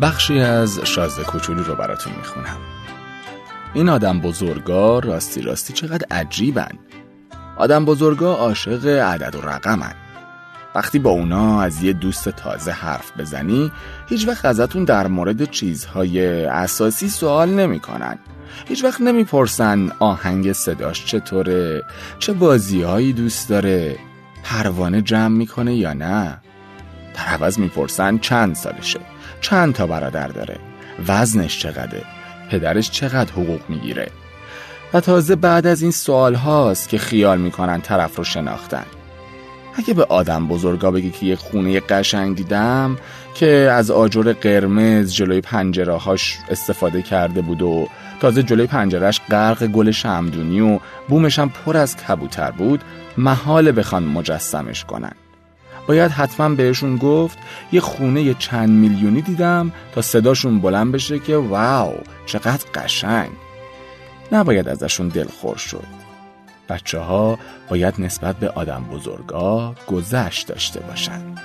بخشی از شازده کوچولو رو براتون می‌خونم. این آدم بزرگا راستی راستی چقدر عجیبن. آدم بزرگا عاشق عدد و رقمن. وقتی با اونا از یه دوست تازه حرف بزنی هیچ وقت ازتون در مورد چیزهای اساسی سوال نمی‌کنن. هیچ وقت نمی‌پرسن آهنگ صداش چطوره چه بازیهایی دوست داره پروانه جمع می‌کنه یا نه. در عوض می‌پرسن چند سالشه؟ چند تا برادر داره؟ وزنش چقدره؟ پدرش چقدر حقوق می‌گیره؟ و تازه بعد از این سوال هاست که خیال می‌کنن طرف رو شناختن. اگه به آدم بزرگا بگی که یه خونه قشنگ دیدم که از آجر قرمز جلوی پنجره هاش استفاده کرده بود و تازه جلوی پنجرهش غرق گل شمدونی و بومش هم پر از کبوتر بود محال بخوان مجسمش کنن. باید حتما بهشون گفت یه خونه یه چند میلیونی دیدم تا صداشون بلند بشه که واو چقدر قشنگ. نباید ازشون دلخور شد. بچه ها باید نسبت به آدم بزرگا گذشت داشته باشند